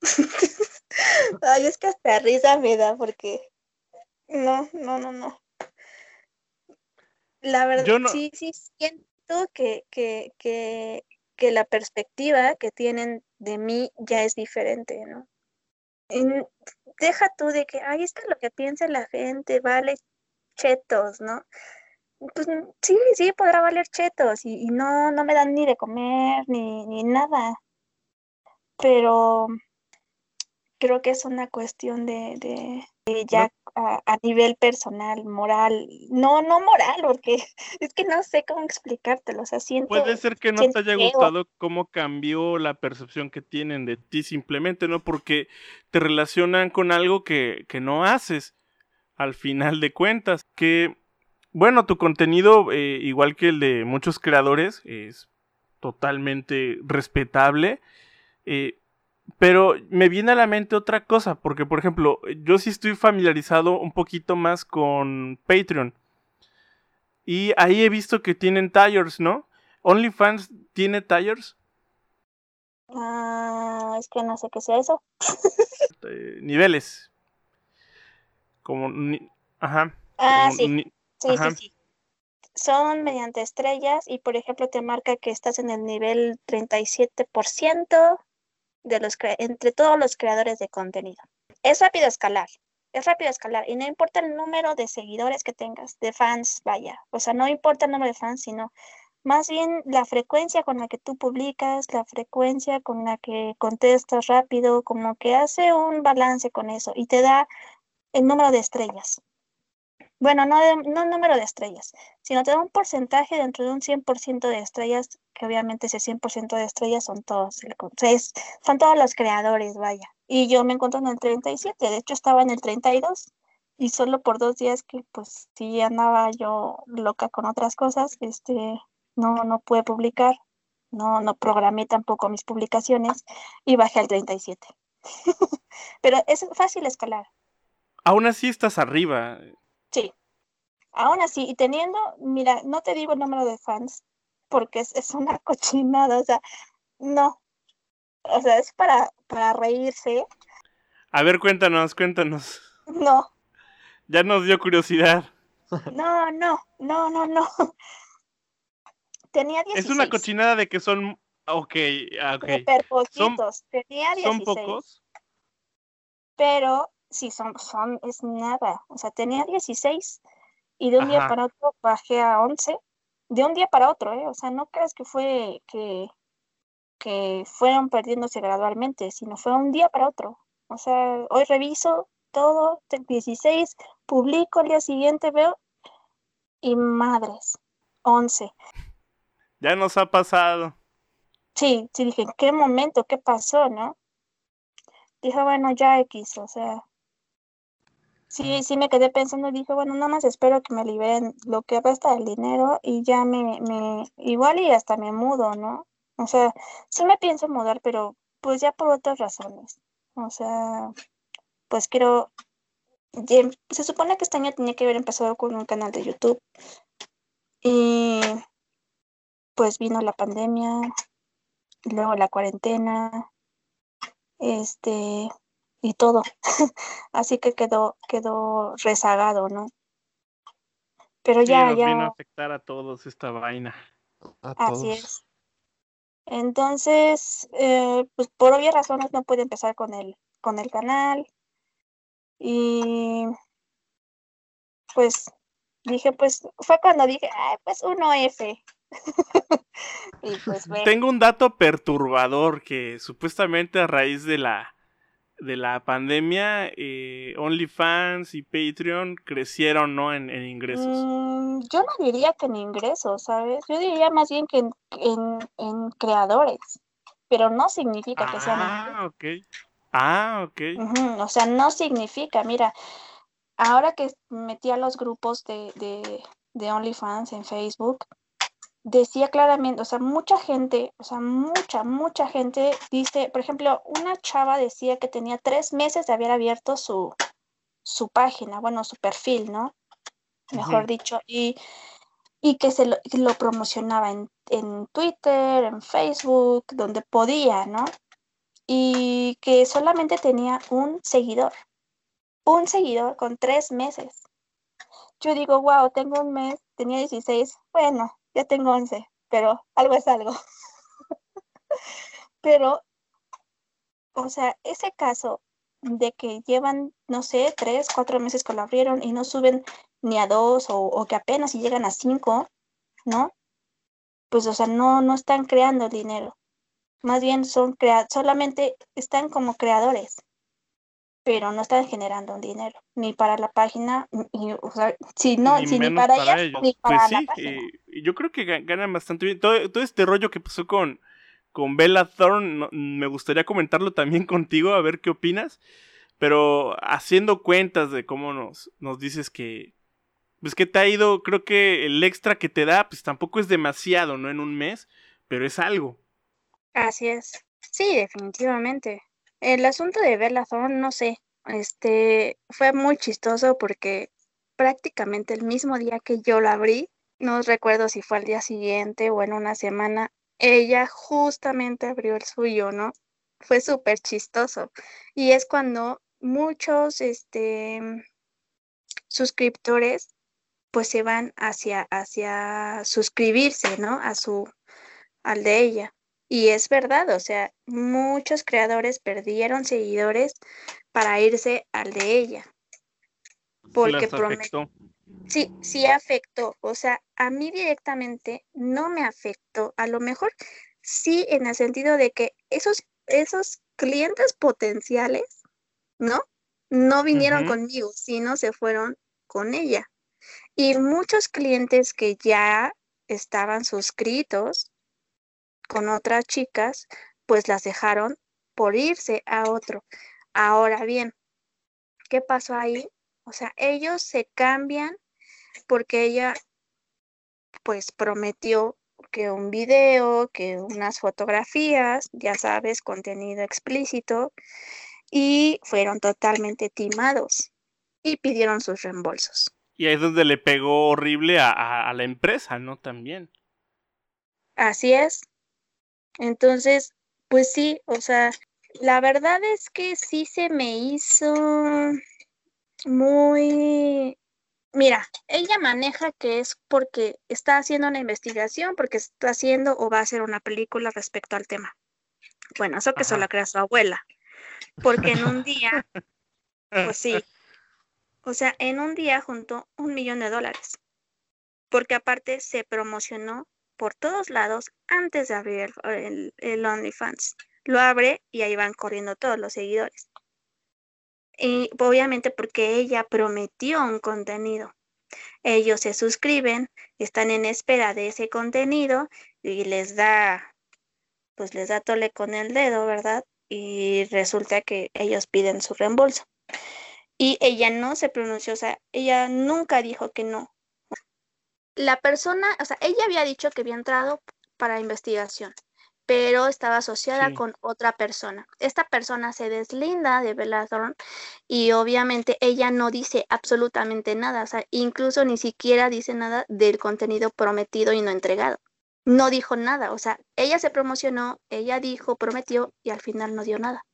Ay, es que hasta risa me da porque no, no, no, no. La verdad, Yo no- sí, sí siento que, que, que, que la perspectiva que tienen de mí ya es diferente, ¿no? Deja tú de que, ay, es que lo que piensa la gente vale chetos, ¿no? Pues sí, sí, podrá valer chetos y, y no, no me dan ni de comer ni, ni nada. Pero creo que es una cuestión de, de, de ya a, a nivel personal, moral. No, no moral, porque es que no sé cómo explicártelo. O sea, siento. Puede ser que no te haya gustado cómo cambió la percepción que tienen de ti simplemente, ¿no? Porque te relacionan con algo que, que no haces al final de cuentas. Que, bueno, tu contenido, eh, igual que el de muchos creadores, es totalmente respetable. eh, pero me viene a la mente otra cosa, porque por ejemplo, yo sí estoy familiarizado un poquito más con Patreon. Y ahí he visto que tienen tires, ¿no? OnlyFans tiene tires, Ah, es que no sé qué sea eso. eh, niveles. Como ni- ajá. Ah, sí, sí, ajá. sí, sí. Son mediante estrellas y, por ejemplo, te marca que estás en el nivel 37% de los entre todos los creadores de contenido. Es rápido escalar, es rápido escalar y no importa el número de seguidores que tengas, de fans, vaya. O sea, no importa el número de fans, sino más bien la frecuencia con la que tú publicas, la frecuencia con la que contestas rápido, como que hace un balance con eso y te da el número de estrellas. Bueno, no, de- no el número de estrellas, sino te da un porcentaje dentro de un 100% de estrellas, que obviamente ese 100% de estrellas son todos, es- son todos los creadores, vaya. Y yo me encuentro en el 37, de hecho estaba en el 32 y solo por dos días que pues sí andaba yo loca con otras cosas, este, no, no pude publicar, no, no programé tampoco mis publicaciones y bajé al 37. Pero es fácil escalar. Aún así estás arriba. Aún así, y teniendo, mira, no te digo el número de fans, porque es, es una cochinada, o sea, no. O sea, es para, para reírse, A ver, cuéntanos, cuéntanos. no, Ya nos dio curiosidad. no, no, no, no, no. Tenía 16. Es una cochinada de que son. Ok, ah, ok. Súper poquitos. Tenía 16. ¿Son pocos? pero sí son, son, es nada. O sea, tenía 16 y de un día para otro bajé a 11. De un día para otro, ¿eh? O sea, no creas que fue que, que fueron perdiéndose gradualmente, sino fue un día para otro. O sea, hoy reviso todo, te- 16, publico al día siguiente, veo y madres, 11. Ya nos ha pasado. Sí, sí, dije, ¿en qué momento? ¿Qué pasó, no? Dije, bueno, ya X, o sea. Sí, sí me quedé pensando y dije, bueno, nada más espero que me liberen lo que resta del dinero y ya me, me, igual y hasta me mudo, ¿no? O sea, sí me pienso mudar, pero pues ya por otras razones. O sea, pues quiero, se supone que este año tenía que haber empezado con un canal de YouTube y pues vino la pandemia, luego la cuarentena, este, y todo. Así que quedó, quedó rezagado, ¿no? Pero Sí, ya, nos vino a ya, afectar a todos esta vaina. A así todos. es. Entonces, eh, pues por obvias razones no pude empezar con el, con el canal. Y pues dije, pues fue cuando dije, ay, pues 1F. y pues bueno. Tengo un dato perturbador que supuestamente a raíz de la de la pandemia eh, OnlyFans y Patreon crecieron, ¿no? En, en ingresos. Mm, yo no diría que en ingresos, ¿sabes? Yo diría más bien que en, en, en creadores, pero no significa que sean Ah, ok. Ah, ok. O sea, no significa, mira, ahora que metí a los grupos de, de, de OnlyFans en Facebook, decía claramente, o sea, mucha gente, o sea, mucha, mucha gente dice, por ejemplo, una chava decía que tenía tres meses de haber abierto su, su página, bueno, su perfil, ¿no? Mejor dicho, y, y que se lo, lo promocionaba en, en Twitter, en Facebook, donde podía, ¿no? Y que solamente tenía un seguidor, un seguidor con tres meses. Yo digo, wow, tengo un mes, tenía 16, bueno, ya tengo 11, pero algo es algo. pero, o sea, ese caso de que llevan, no sé, tres, cuatro meses que lo abrieron y no suben ni a dos o, que apenas llegan a cinco, ¿no? Pues, o sea, no, no están creando dinero. Más bien son crea solamente están como creadores, pero no están generando un dinero, ni para la página, ni, o sea, si no, ni, ni para, ellas, ni para pues la sí, página. Eh, yo creo que ganan bastante bien. Todo, todo este rollo que pasó con, con Bella Thorne, me gustaría comentarlo también contigo, a ver qué opinas. Pero haciendo cuentas de cómo nos, nos dices que, pues que te ha ido, creo que el extra que te da, pues tampoco es demasiado, ¿no? En un mes, pero es algo. Así es. Sí, definitivamente. El asunto de Thorne, no sé, este, fue muy chistoso porque prácticamente el mismo día que yo la abrí, no recuerdo si fue al día siguiente o en una semana, ella justamente abrió el suyo, ¿no? Fue súper chistoso. Y es cuando muchos, este, suscriptores pues se van hacia, hacia suscribirse, ¿no? A su, al de ella. Y es verdad, o sea, muchos creadores perdieron seguidores para irse al de ella. Porque prometió. Sí, sí afectó. O sea, a mí directamente no me afectó. A lo mejor sí en el sentido de que esos, esos clientes potenciales, ¿no? No vinieron conmigo, sino se fueron con ella. Y muchos clientes que ya estaban suscritos con otras chicas, pues las dejaron por irse a otro. Ahora bien, ¿qué pasó ahí? O sea, ellos se cambian porque ella pues prometió que un video, que unas fotografías, ya sabes, contenido explícito, y fueron totalmente timados y pidieron sus reembolsos. Y ahí es donde le pegó horrible a, la empresa, ¿no? También. Así es. Entonces, pues sí, o sea, la verdad es que sí se me hizo muy... Mira, ella maneja que es porque está haciendo una investigación, porque está haciendo o va a hacer una película respecto al tema. Bueno, eso que solo crea su abuela. Porque en un día, pues sí, o sea, en un día juntó un millón de dólares. Porque aparte se promocionó por todos lados antes de abrir el, OnlyFans. Lo abre y ahí van corriendo todos los seguidores. Y obviamente porque ella prometió un contenido. Ellos se suscriben, están en espera de ese contenido y les da, pues les da tole con el dedo, ¿verdad? Y resulta que ellos piden su reembolso. Y ella no se pronunció, o sea, ella nunca dijo que no. La persona, o sea, ella había dicho que había entrado para investigación, pero estaba asociada con otra persona. Esta persona se deslinda de Bellathorn y obviamente ella no dice absolutamente nada, o sea, incluso ni siquiera dice nada del contenido prometido y no entregado. No dijo nada, o sea, ella se promocionó, ella dijo, prometió y al final no dio nada.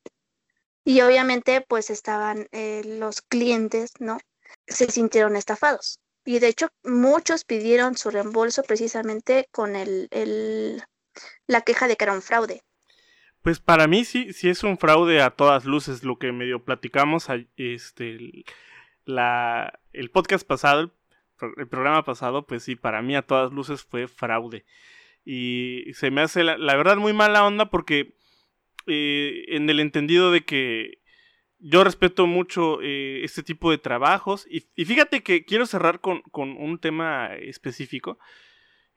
Y obviamente pues estaban eh, los clientes, ¿no? Se sintieron estafados. Y de hecho muchos pidieron su reembolso precisamente con el, el, la queja de que era un fraude. Pues para mí sí, sí es un fraude a todas luces lo que medio platicamos este la, el podcast pasado, el, programa pasado, pues sí, para mí a todas luces fue fraude. Y se me hace la, verdad muy mala onda porque eh, en el entendido de que yo respeto mucho eh, este tipo de trabajos y, fíjate que quiero cerrar con, un tema específico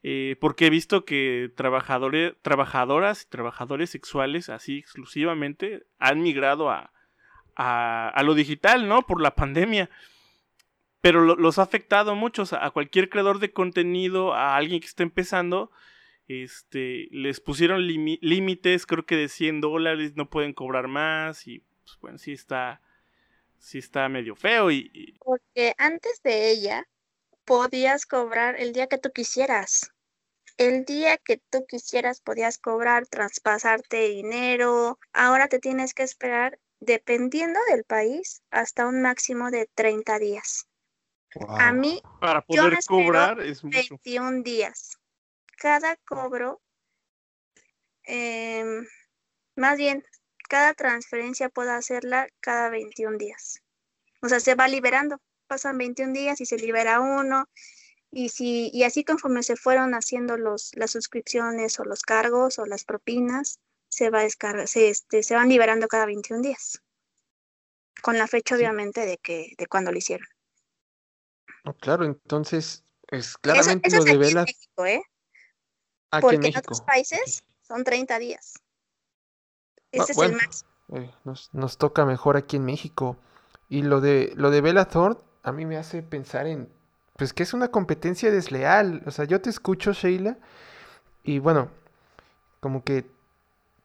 eh, porque he visto que trabajadores, trabajadoras y trabajadores sexuales así exclusivamente han migrado a, a, lo digital, ¿no? Por la pandemia. Pero los ha afectado mucho, a cualquier creador de contenido, a alguien que está empezando, este, les pusieron límites, creo que de 100 dólares, no pueden cobrar más y pues bueno, sí está, sí está medio feo y, Porque antes de ella, podías cobrar el día que tú quisieras. El día que tú quisieras podías cobrar, traspasarte dinero. Ahora te tienes que esperar, dependiendo del país, hasta un máximo de 30 días. A mí, Para Yo poder espero cobrar es mucho. 21 días. Cada cobro, em, más bien, cada transferencia puedo hacerla cada 21 días. O sea, se va liberando. Pasan 21 días y se libera uno. Y, si, y así conforme se fueron haciendo los, las suscripciones o los cargos o las propinas, se, va descarga, se, este, se van liberando cada 21 días. Con la fecha, obviamente, de que de cuando lo hicieron. No, claro, entonces, es claramente eso lo es de aquí en Vela México, ¿eh? Porque en en otros países son 30 días. Ese es el máximo. eh, nos, nos toca mejor aquí en México. Y lo de lo de Bella Thorne a mí me hace pensar en, pues que es una competencia desleal. O sea, yo te escucho, Sheila, y bueno, como que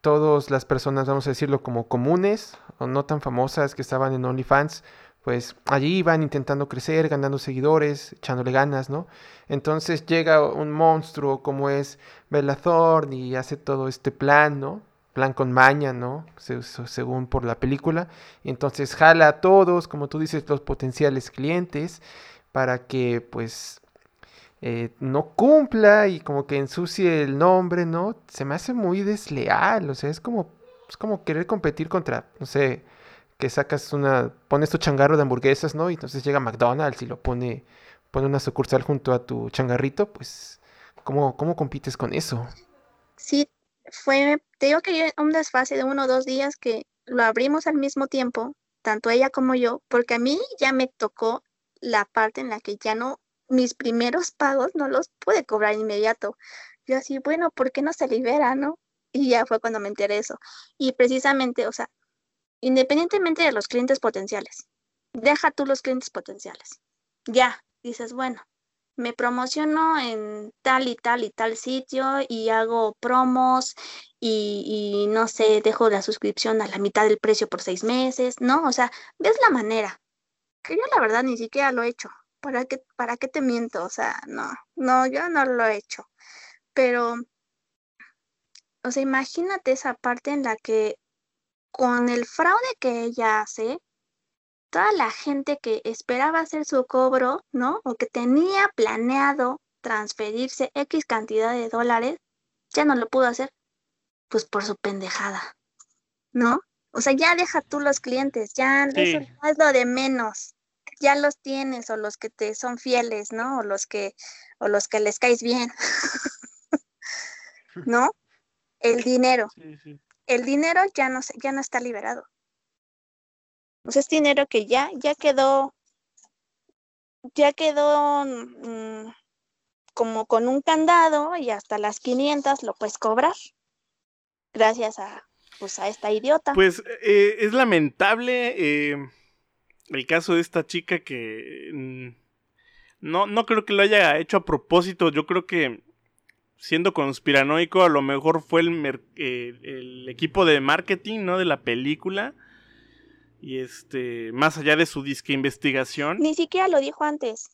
todas las personas, vamos a decirlo, como comunes o no tan famosas que estaban en OnlyFans, pues allí iban intentando crecer, ganando seguidores, echándole ganas, ¿no? Entonces llega un monstruo como es Bella Thorne y hace todo este plan, ¿no? Plan con maña, ¿no? Se- se- según por la película. Entonces jala a todos, como tú dices, los potenciales clientes para que pues eh, no cumpla y como que ensucie el nombre, ¿no? Se me hace muy desleal, o sea, es como, es como querer competir contra, no sé, que sacas una, pones tu changarro de hamburguesas, ¿no? Y entonces llega McDonald's y lo pone, pone una sucursal junto a tu changarrito, pues, ¿cómo, cómo compites con eso? Sí, fue, te digo que un desfase de uno o dos días que lo abrimos al mismo tiempo, tanto ella como yo, porque a mí ya me tocó la parte en la que ya no, mis primeros pagos no los pude cobrar inmediato. Yo así, bueno, ¿por qué no se libera, no? Y ya fue cuando me enteré eso. Y precisamente, o sea, independientemente de los clientes potenciales, deja tú los clientes potenciales. Ya, dices, bueno, me promociono en tal y tal y tal sitio y hago promos y, no sé, dejo la suscripción a la mitad del precio por seis meses, ¿no? O sea, ves la manera, que yo la verdad ni siquiera lo he hecho. ¿Para qué, para qué te miento? O sea, no, no, yo no lo he hecho. Pero, o sea, imagínate esa parte en la que con el fraude que ella hace, toda la gente que esperaba hacer su cobro, ¿no? O que tenía planeado transferirse X cantidad de dólares, ya no lo pudo hacer, pues por su pendejada, ¿no? O sea, ya deja tú los clientes, ya eso no es lo de menos. Ya los tienes o los que te son fieles, ¿no? O los que o los que les caes bien. ¿No? El dinero Sí, sí. el dinero ya no, se- ya no está liberado. Sea, es dinero que ya, ya quedó, ya quedó mm, como con un candado y hasta las 500 lo puedes cobrar. Gracias a, pues, a esta idiota. Pues eh, es lamentable eh, el caso de esta chica que mm, no, no creo que lo haya hecho a propósito. Yo creo que siendo conspiranoico, a lo mejor fue el, mer- eh, el equipo de marketing, ¿no? De la película. Y este, más allá de su disque investigación. Ni siquiera lo dijo antes,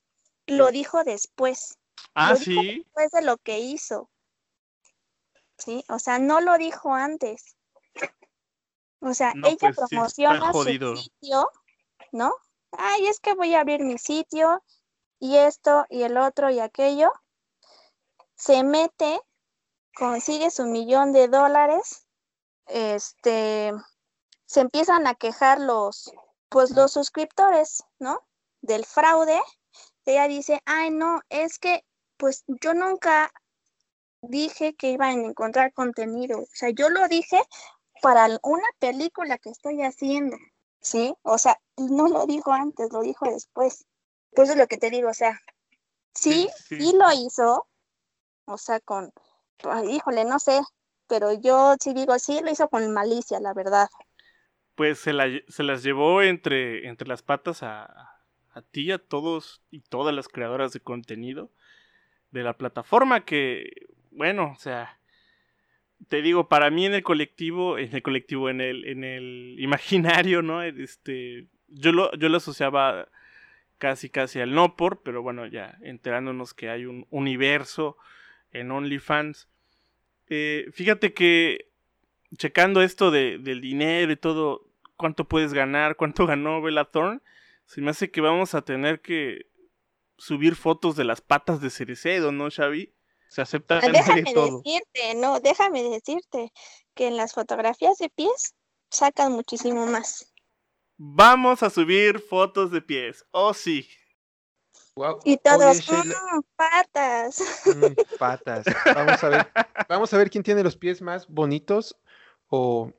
lo dijo después, Ah, lo dijo sí. después de lo que hizo. ¿Sí? O sea, no lo dijo antes. O sea, No, ella pues, sí promociona su sitio, ¿no? Ay, es que voy a abrir mi sitio y esto y el otro y aquello. Se mete, consigue su millón de dólares, este, se empiezan a quejar los, pues los suscriptores, ¿no? Del fraude. Ella dice, ay, no, es que, pues yo nunca dije que iban a encontrar contenido. O sea, yo lo dije para una película que estoy haciendo, ¿sí? O sea, no lo dijo antes, lo dijo después. Por eso es lo que te digo, o sea, sí, Sí, sí, sí. lo hizo, o sea, con, ay, híjole, no sé, pero yo sí digo, sí lo hizo con malicia, la verdad. Pues se, la se las llevó entre, entre las patas a, a ti, a todos y todas las creadoras de contenido de la plataforma que, bueno, o sea, te digo, para mí en el colectivo, en el colectivo, en el, en el imaginario, ¿no? Este, yo lo, yo lo asociaba casi casi al no por, pero bueno, ya enterándonos que hay un universo en OnlyFans. Eh, fíjate que checando esto de, del dinero y todo, cuánto puedes ganar, cuánto ganó Bella Thorne, se me hace que vamos a tener que subir fotos de las patas de Cerecedo, ¿no, Xavi? Se acepta Ah, Déjame decirte, no, déjame decirte que en las fotografías de pies sacan muchísimo más. Vamos a subir fotos de pies. Oh, sí. Y Oye, todos, Sheila, "Mm, patas. Mm, patas. Vamos a ver. Vamos a ver quién tiene los pies más bonitos. O.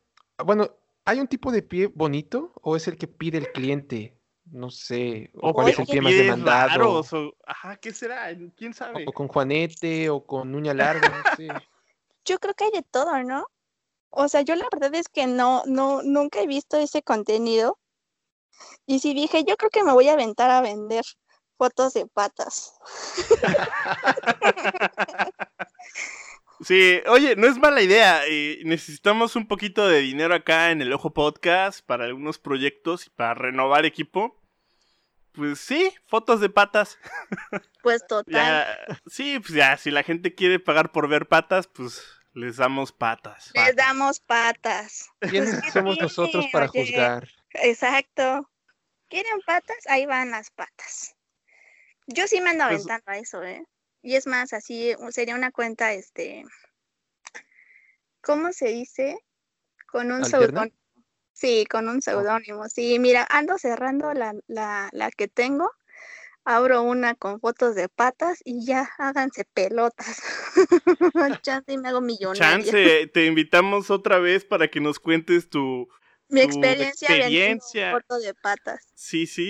Bueno, ¿hay un tipo de pie bonito? ¿O es el que pide el cliente? No sé. O, cuál es el pie más demandado. raros, o- Ajá, ¿qué será? ¿Quién sabe? O con juanete, o con uña larga, no sé. Yo creo que hay de todo, ¿no? O sea, yo la verdad es que no, no, nunca he visto ese contenido. Y si dije, yo creo que me voy a aventar a vender fotos de patas. Sí, oye, no es mala idea. eh, necesitamos un poquito de dinero acá en el Ojo Podcast para algunos proyectos y para renovar equipo. Pues sí, fotos de patas. Pues total. Ya, sí, pues ya, si la gente quiere pagar por ver patas, pues les damos patas. Les damos patas. ¿Quiénes ¿Qué somos tiene? nosotros para Oye, juzgar? Exacto. ¿Quieren patas? Ahí van las patas. Yo sí me ando Pues- aventando a eso, ¿eh? Y es más, así sería una cuenta, este, ¿cómo se dice? Con un seudónimo. Sí, con un seudónimo. Sí, mira, ando cerrando la, la, la que tengo. Abro una con fotos de patas y ya háganse pelotas. Chance y me hago millonaria. Chance, te invitamos otra vez para que nos cuentes tu... Mi experiencia, experiencia. foto de patas. Sí, sí,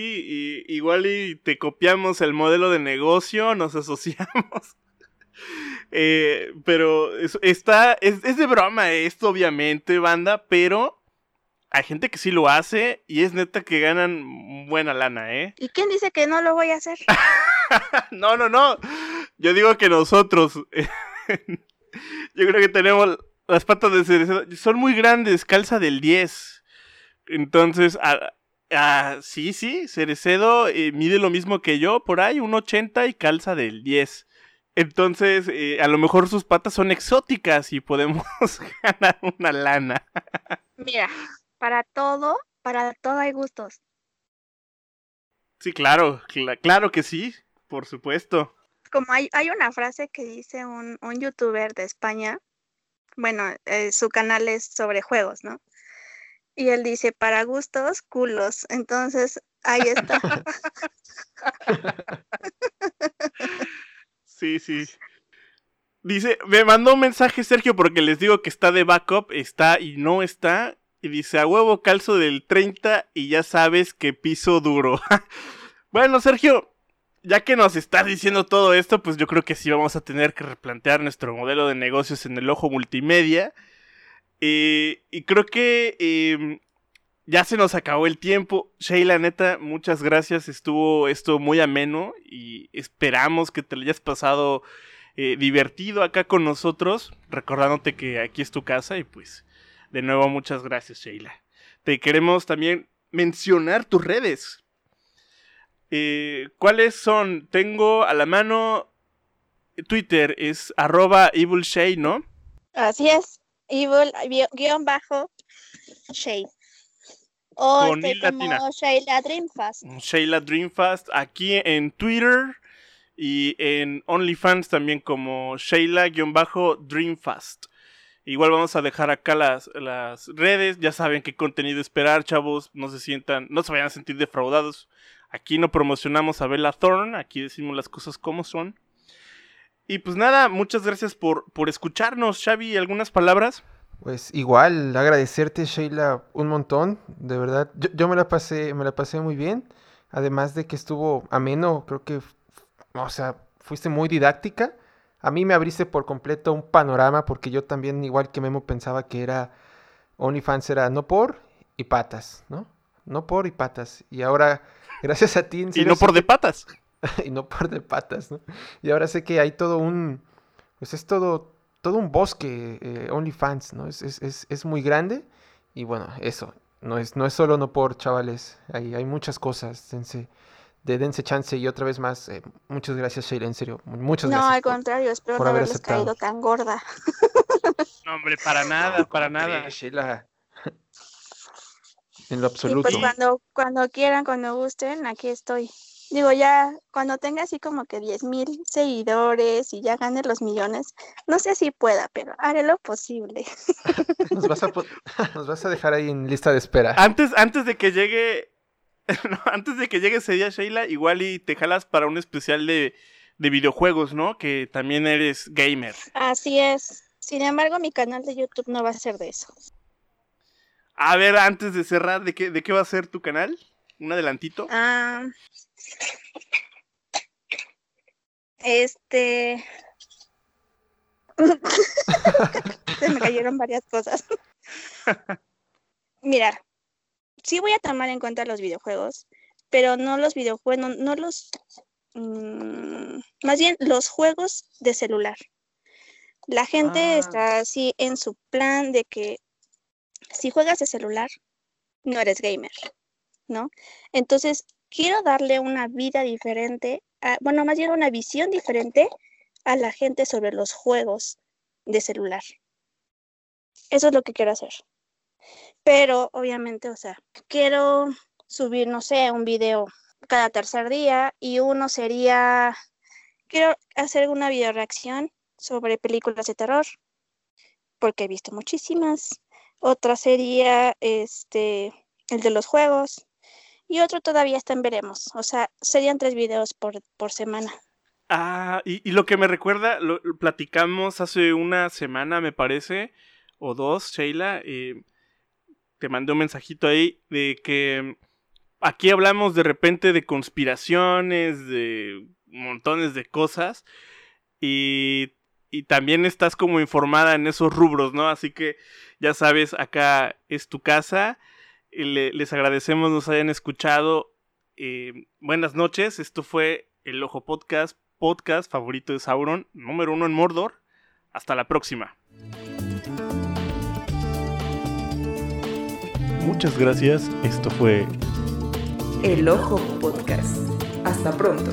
y, igual y te copiamos el modelo de negocio, nos asociamos. Eh, pero es- está, es, es de broma esto, obviamente, banda, pero hay gente que sí lo hace y es neta que ganan buena lana, ¿eh? ¿Y quién dice que no lo voy a hacer? No, no, no. Yo digo que nosotros. yo creo que tenemos las patas de cereza. Son muy grandes, calza del 10. Entonces, ah, ah, sí, sí, Cerecedo eh, mide lo mismo que yo, por ahí, un 80 y calza del 10. Entonces, eh, a lo mejor sus patas son exóticas y podemos ganar una lana. Mira, para todo, para todo hay gustos. Sí, claro, cla- claro que sí, por supuesto. Como hay, hay una frase que dice un, un youtuber de España, bueno, eh, su canal es sobre juegos, ¿no? Y él dice, para gustos, culos. Entonces, ahí está. Sí, sí. Dice, me mandó un mensaje Sergio porque les digo que está de backup, está y no está. Y dice, a huevo calzo del 30 y ya sabes que piso duro. bueno, Sergio, ya que nos estás diciendo todo esto, pues yo creo que sí vamos a tener que replantear nuestro modelo de negocios en el ojo multimedia. Eh, y creo que eh, ya se nos acabó el tiempo. Sheila, neta, muchas gracias. Estuvo esto muy ameno y esperamos que te lo hayas pasado eh, divertido acá con nosotros, recordándote que aquí es tu casa y pues de nuevo muchas gracias, Sheila. Te queremos también mencionar tus redes. Eh, ¿Cuáles son? Tengo a la mano Twitter, es arroba evilshay, ¿no? Así es. Evil, guión- guion bajo, Shade. O Con estoy I como. Sheila Dreamfast. Sheila Dreamfast aquí en Twitter y en OnlyFans también como Sheila-Dreamfast. Igual vamos a dejar acá las, las redes, ya saben qué contenido esperar, chavos, no se sientan, no se vayan a sentir defraudados. Aquí no promocionamos a Bella Thorne, aquí decimos las cosas como son. Y pues nada, muchas gracias por, por escucharnos, Xavi, ¿algunas palabras? Pues igual, agradecerte, Sheila, un montón, de verdad. Yo, yo me la pasé, me la pasé muy bien. Además de que estuvo ameno, creo que, o sea, fuiste muy didáctica. A mí me abriste por completo un panorama, porque yo también, igual que Memo, pensaba que era OnlyFans era no por y patas, ¿no? No por y patas. Y ahora, gracias a ti, en Y no por de patas. y no por de patas, ¿no? Y ahora sé que hay todo un, pues es todo, todo un bosque eh, OnlyFans, ¿no? Es, es, es, es muy grande y bueno, eso, no es, no es solo no por, chavales, hay, hay muchas cosas, dense, de Dense Chance y otra vez más, eh, muchas gracias Sheila, en serio, muchas No, gracias. al por- contrario, espero por no haber haberles aceptado. caído tan gorda. No, hombre, para nada, para nada. Sheila, En lo Y absoluto. pues cuando, cuando quieran, cuando gusten, aquí estoy. Digo, ya cuando tenga así como que 10 mil seguidores y ya gane los millones, no sé si pueda, pero haré lo posible. Nos, vas a, nos vas a dejar ahí en lista de espera. Antes, antes de que llegue. no, antes de que llegue ese día, Sheila, igual y te jalas para un especial de, de videojuegos, ¿no? Que también eres gamer. Así es. Sin embargo, mi canal de YouTube no va a ser de eso. A ver, antes de cerrar, ¿de qué, de qué va a ser tu canal? ¿Un adelantito? Ah, este. Se me cayeron varias cosas. Mirar, sí voy a tomar en cuenta los videojuegos, pero no los videojuegos, no, no los. mm, más bien los juegos de celular. La gente Ah. está así en su plan de que si juegas de celular, no eres gamer, ¿no? Entonces, quiero darle una vida diferente, a- bueno, más bien una visión diferente a la gente sobre los juegos de celular. Eso es lo que quiero hacer. Pero, obviamente, o sea, quiero subir, no sé, un video cada tercer día y uno sería, quiero hacer una video reacción sobre películas de terror, porque he visto muchísimas. Otra sería, este, el de los juegos. Y otro todavía está en veremos. O sea, serían tres videos por, por semana. Ah, y, y lo que me recuerda, lo, platicamos hace una semana, me parece, o dos, Sheila. eh, te mandé un mensajito ahí de que aquí hablamos de repente de conspiraciones, de montones de cosas. Y, y también estás como informada en esos rubros, ¿no? Así que ya sabes, acá es tu casa. Y le- les agradecemos nos hayan escuchado. Eh, buenas noches, esto fue el Ojo Podcast, podcast favorito de Sauron, número uno en Mordor. Hasta la próxima. Muchas gracias, esto fue El Ojo Podcast. Hasta pronto.